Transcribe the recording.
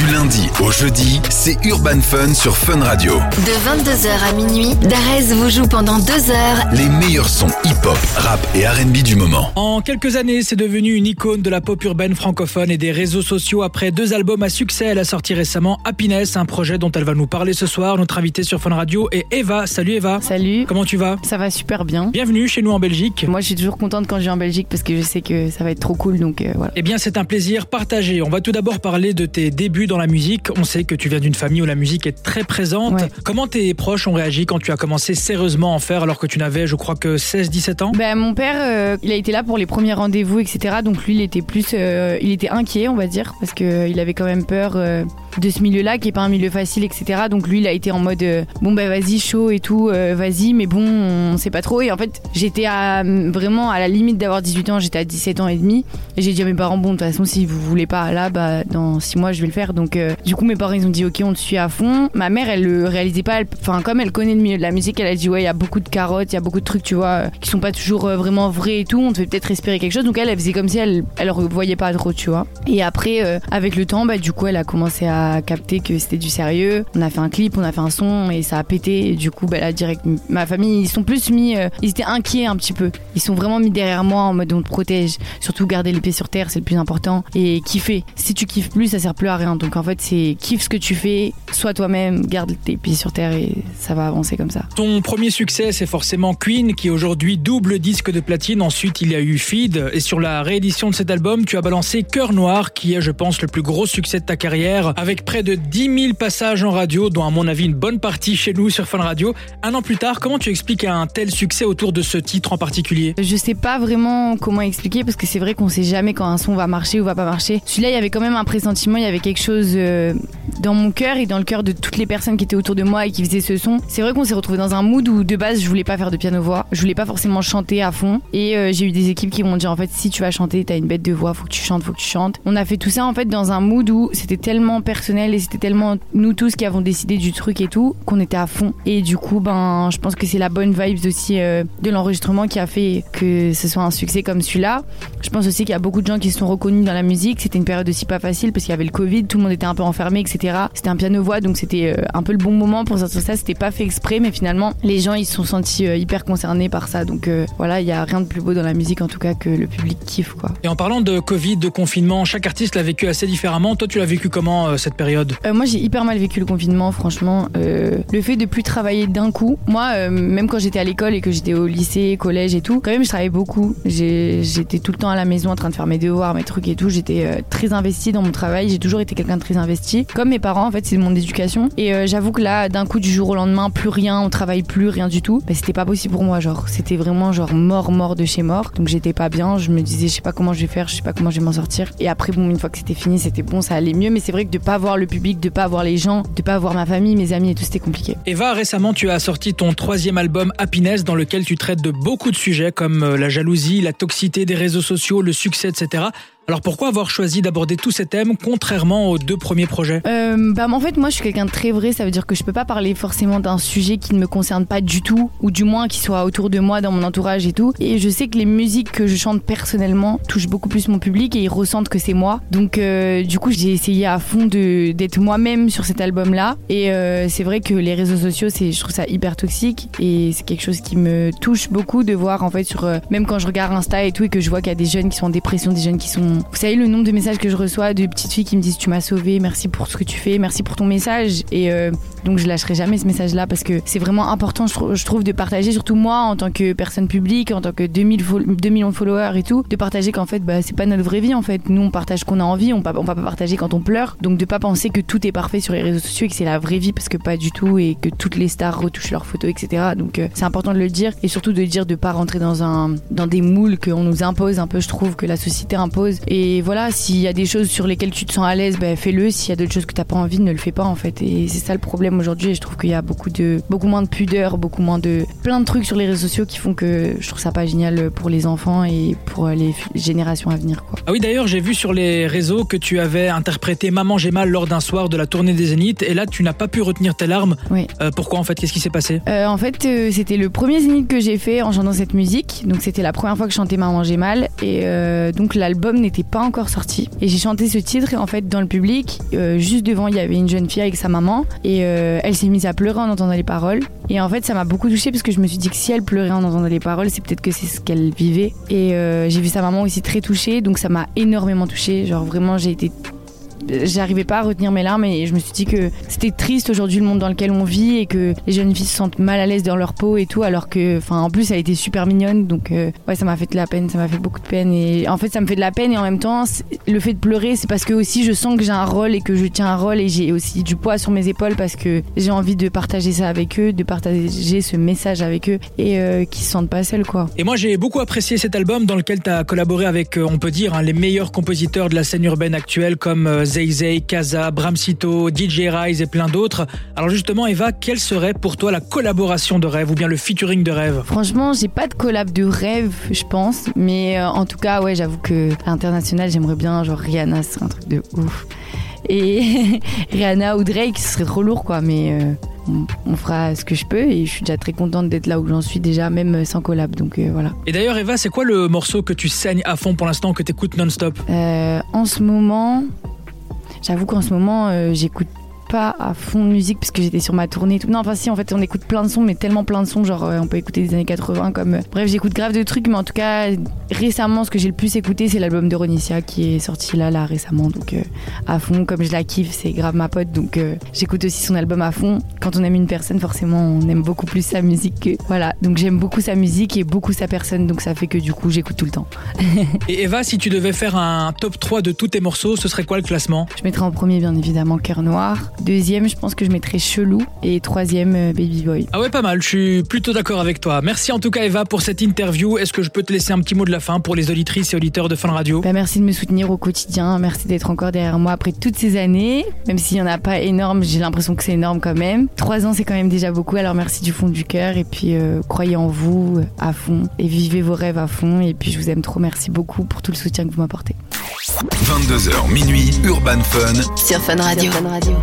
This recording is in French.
Du lundi au jeudi, c'est Urban Fun sur Fun Radio. De 22h à minuit, Darès vous joue pendant deux heures Les meilleurs sons hip-hop, rap et R&B du moment. En quelques années, c'est devenu une icône de la pop urbaine francophone et des réseaux sociaux. Après deux albums à succès, elle a sorti récemment Happiness, un projet dont elle va nous parler ce soir. Notre invitée sur Fun Radio est Eva. Salut Eva. Salut. Comment tu vas? Ça va super bien. Bienvenue chez nous en Belgique. Moi, je suis toujours contente quand je viens en Belgique parce que je sais que ça va être trop cool. Donc euh, voilà. Eh bien, c'est un plaisir partagé. On va tout d'abord parler de tes débuts dans la musique. On sait que tu viens d'une famille où la musique est très présente. Ouais. Comment tes proches ont réagi quand tu as commencé sérieusement à en faire alors que tu n'avais, je crois que 16-17 ans? Ben, mon père, euh, il a été là pour les premiers rendez-vous, etc. Donc lui, il était plus, euh, il était inquiet, on va dire, parce que euh, avait quand même peur de ce milieu-là, qui est pas un milieu facile, etc. Donc lui, il a été en mode, euh, bon ben vas-y, chaud et tout, euh, vas-y, mais bon, on sait pas trop. Et en fait, j'étais à, vraiment à la limite d'avoir 18 ans, j'étais à 17 ans et demi, et j'ai dit à mes parents, bon, de toute façon, si vous voulez pas là, bah dans 6 mois, je vais le faire. Donc euh, du coup, mes parents, ils ont dit, ok, on te suit à fond. Ma mère, elle le réalisait pas, enfin comme elle connaît le milieu de la musique, elle a dit, ouais, il y a beaucoup de carottes, il y a beaucoup de trucs, tu vois, qui sont pas toujours vraiment vrais et tout. On te peut-être espérer quelque chose. Donc elle, elle faisait comme si elle, elle voyait pas trop, tu vois. Et après, avec le temps, bah du coup, elle a commencé à capter que c'était du sérieux. On a fait un clip, on a fait un son et ça a pété. Du coup, bah là, direct, ma famille, ils sont plus mis, euh, ils étaient inquiets un petit peu. Ils sont vraiment mis derrière moi en mode on te protège. Surtout garder les pieds sur terre, c'est le plus important. Et kiffer. Si tu kiffes plus, ça sert plus à rien. Donc en fait, c'est kiffe ce que tu fais, sois toi-même, garde tes pieds sur terre et ça va avancer comme ça. Ton premier succès, c'est forcément Queen, qui aujourd'hui double disque de platine. Ensuite, il y a eu Feed. Et sur la réédition de cet album, tu as balancé Cœur Noir, qui est, je pense, le plus gros succès de ta carrière, avec près de 10 000 passages en radio, dont, à mon avis, une bonne partie chez nous sur Fun Radio. Un an plus tard, comment tu expliques un tel succès autour de ce titre en particulier? Je sais pas vraiment comment expliquer parce que c'est vrai qu'on sait jamais quand un son va marcher ou va pas marcher. Celui-là, il y avait quand même un pressentiment, il y avait quelque chose euh, dans mon cœur et dans le cœur de toutes les personnes qui étaient autour de moi et qui faisaient ce son. C'est vrai qu'on s'est retrouvé dans un mood où de base je voulais pas faire de piano-voix, je voulais pas forcément chanter à fond et euh, j'ai eu des équipes qui m'ont dit en fait si tu vas chanter, t'as une bête de voix, faut que tu chantes, faut que tu chantes. On a fait tout ça en fait dans un mood où c'était tellement personnel et c'était tellement nous tous qui avons décidé du truc et tout qu'on était à fond et du coup ben je pense que c'est la bonne vibes aussi euh, de l'enregistrement qui a fait que ce soit un succès comme celui-là. Je pense aussi qu'il y a beaucoup de gens qui se sont reconnus dans la musique. C'était une période aussi pas facile parce qu'il y avait le Covid, tout le monde était un peu enfermé, etc. C'était un piano-voix, donc c'était euh, un peu le bon moment pour sortir ça. C'était pas fait exprès, mais finalement, les gens ils se sont sentis euh, hyper concernés par ça. Donc voilà, il y a rien de plus beau dans la musique en tout cas que le public kiffe quoi. Et en parlant de Covid, de confinement, chaque artiste l'a vécu assez différemment. Toi, tu l'as vécu comment euh, cette période Euh, moi, j'ai hyper mal vécu le confinement, franchement. Euh, le fait de plus travailler d'un coup. Moi, euh, même quand j'étais à l'école et que j'étais au lycée, collège et tout, quand même, je travaillais beaucoup. J'étais tout le temps à la maison en train de faire mes devoirs, mes trucs et tout. J'étais très investie dans mon travail. J'ai toujours été quelqu'un de très investi. Comme mes parents, en fait, c'est mon éducation. Et j'avoue que là, d'un coup, du jour au lendemain, plus rien, on travaille plus, rien du tout. Bah, c'était pas possible pour moi, genre. C'était vraiment genre mort, mort de chez mort. Donc j'étais pas bien. Je me disais, je sais pas comment je vais faire, je sais pas comment je vais m'en sortir. Et après, bon, une fois que c'était fini, c'était bon, ça allait mieux. Mais c'est vrai que de pas voir le public, de pas voir les gens, de pas voir ma famille, mes amis et tout, c'était compliqué. Eva, récemment, tu as sorti ton troisième album Happiness, dans lequel tu traites de beaucoup de sujets comme euh, la jalousie, la toxicité des réseaux sociaux, le succès, etc. Alors pourquoi avoir choisi d'aborder tous ces thèmes contrairement aux deux premiers projets Euh, bah, en fait, moi, je suis quelqu'un de très vrai. Ça veut dire que je peux pas parler forcément d'un sujet qui ne me concerne pas du tout, ou du moins qui soit autour de moi, dans mon entourage et tout. Et je sais que les musiques que je chante personnellement touchent beaucoup plus mon public et ils ressentent que c'est moi. Donc, euh, du coup, j'ai essayé à fond d'être moi-même sur cet album-là. Et euh, c'est vrai que les réseaux sociaux, je trouve ça hyper toxique et c'est quelque chose qui me touche beaucoup de voir en fait sur même quand je regarde Insta et tout et que je vois qu'il y a des jeunes qui sont en dépression, des jeunes qui sont vous savez le nombre de messages que je reçois de petites filles qui me disent tu m'as sauvé, merci pour ce que tu fais, merci pour ton message et euh, donc je lâcherai jamais ce message là parce que c'est vraiment important je, trou- je trouve de partager surtout moi en tant que personne publique, en tant que 2000 fol- 2 millions de followers et tout, de partager qu'en fait bah, c'est pas notre vraie vie en fait. Nous on partage qu'on a envie, on, pa- on va pas partager quand on pleure. Donc de pas penser que tout est parfait sur les réseaux sociaux et que c'est la vraie vie parce que pas du tout et que toutes les stars retouchent leurs photos etc. Donc euh, c'est important de le dire et surtout de dire de pas rentrer dans un dans des moules qu'on nous impose un peu je trouve que la société impose et voilà s'il y a des choses sur lesquelles tu te sens à l'aise bah, fais-le s'il y a d'autres choses que t'as pas envie ne le fais pas en fait et c'est ça le problème aujourd'hui et je trouve qu'il y a beaucoup de beaucoup moins de pudeur beaucoup moins de plein de trucs sur les réseaux sociaux qui font que je trouve ça pas génial pour les enfants et pour les générations à venir quoi. Ah oui, d'ailleurs, j'ai vu sur les réseaux que tu avais interprété Maman j'ai mal lors d'un soir de la tournée des Zéniths et là tu n'as pas pu retenir tes larmes. Oui. Euh, pourquoi en fait? Qu'est-ce qui s'est passé? Euh, en fait, euh, c'était le premier zénith que j'ai fait en chantant cette musique. Donc, c'était la première fois que je chantais Maman j'ai mal. Et donc, l'album pas encore sorti. Et j'ai chanté ce titre en fait dans le public, euh, juste devant il y avait une jeune fille avec sa maman et euh, elle s'est mise à pleurer en entendant les paroles. Et en fait ça m'a beaucoup touchée parce que je me suis dit que si elle pleurait en entendant les paroles, c'est peut-être que c'est ce qu'elle vivait. Et euh, j'ai vu sa maman aussi très touchée, donc ça m'a énormément touchée. Genre vraiment j'ai été j'arrivais pas à retenir mes larmes et je me suis dit que c'était triste aujourd'hui le monde dans lequel on vit et que les jeunes filles se sentent mal à l'aise dans leur peau et tout alors que enfin en plus elle était super mignonne donc euh, ouais ça m'a fait de la peine ça m'a fait beaucoup de peine et en fait ça me fait de la peine et en même temps le fait de pleurer c'est parce que aussi je sens que j'ai un rôle et que je tiens un rôle et j'ai aussi du poids sur mes épaules parce que j'ai envie de partager ça avec eux de partager ce message avec eux et euh, qu'ils se sentent pas seuls quoi. Et moi j'ai beaucoup apprécié cet album dans lequel tu as collaboré avec euh, on peut dire hein, les meilleurs compositeurs de la scène urbaine actuelle comme Zay Zay, Kaza, Bramsito, DJ Rise et plein d'autres. Alors justement, Eva, quelle serait pour toi la collaboration de rêve ou bien le featuring de rêve? Franchement, j'ai pas de collab de rêve, je pense. Mais euh, en tout cas, ouais, j'avoue que à l'international, j'aimerais bien, genre Rihanna, c'est un truc de ouf. Et Rihanna ou Drake, ce serait trop lourd, quoi. Mais euh, on, fera ce que je peux et je suis déjà très contente d'être là où j'en suis déjà, même sans collab. Donc euh, voilà. Et d'ailleurs, Eva, c'est quoi le morceau que tu saignes à fond pour l'instant, que tu écoutes non-stop En ce moment, J'avoue qu'en ce moment, euh, j'écoute pas à fond de musique parce que j'étais sur ma tournée. Tout. Non, enfin si, en fait, on écoute plein de sons, mais tellement plein de sons, genre euh, on peut écouter des années 80 comme... Euh, bref, j'écoute grave de trucs, mais en tout cas, récemment, ce que j'ai le plus écouté, c'est l'album de Ronicia qui est sorti là, là, récemment. Donc euh, à fond, comme je la kiffe, c'est grave ma pote, donc j'écoute aussi son album à fond. Quand on aime une personne, forcément, on aime beaucoup plus sa musique que... Voilà, donc j'aime beaucoup sa musique et beaucoup sa personne, donc ça fait que du coup, j'écoute tout le temps. et Eva, si tu devais faire un top 3 de tous tes morceaux, ce serait quoi le classement? Je mettrais en premier, bien évidemment, Cœur Noir. Deuxième, je pense que je mettrais Chelou. Et troisième, euh, Baby Boy. Ah ouais, pas mal. Je suis plutôt d'accord avec toi. Merci en tout cas, Eva, pour cette interview. Est-ce que je peux te laisser un petit mot de la fin pour les auditrices et auditeurs de Fun Radio? Bah, Merci de me soutenir au quotidien. Merci d'être encore derrière moi après toutes ces années. Même s'il n'y en a pas énorme, j'ai l'impression que c'est énorme quand même. Trois ans, c'est quand même déjà beaucoup. Alors merci du fond du cœur. Et puis, euh, croyez en vous euh, à fond. Et vivez vos rêves à fond. Et puis, je vous aime trop. Merci beaucoup pour tout le soutien que vous m'apportez. 22h minuit, Urban Fun. Sur Fun Radio. Sur Fun Radio.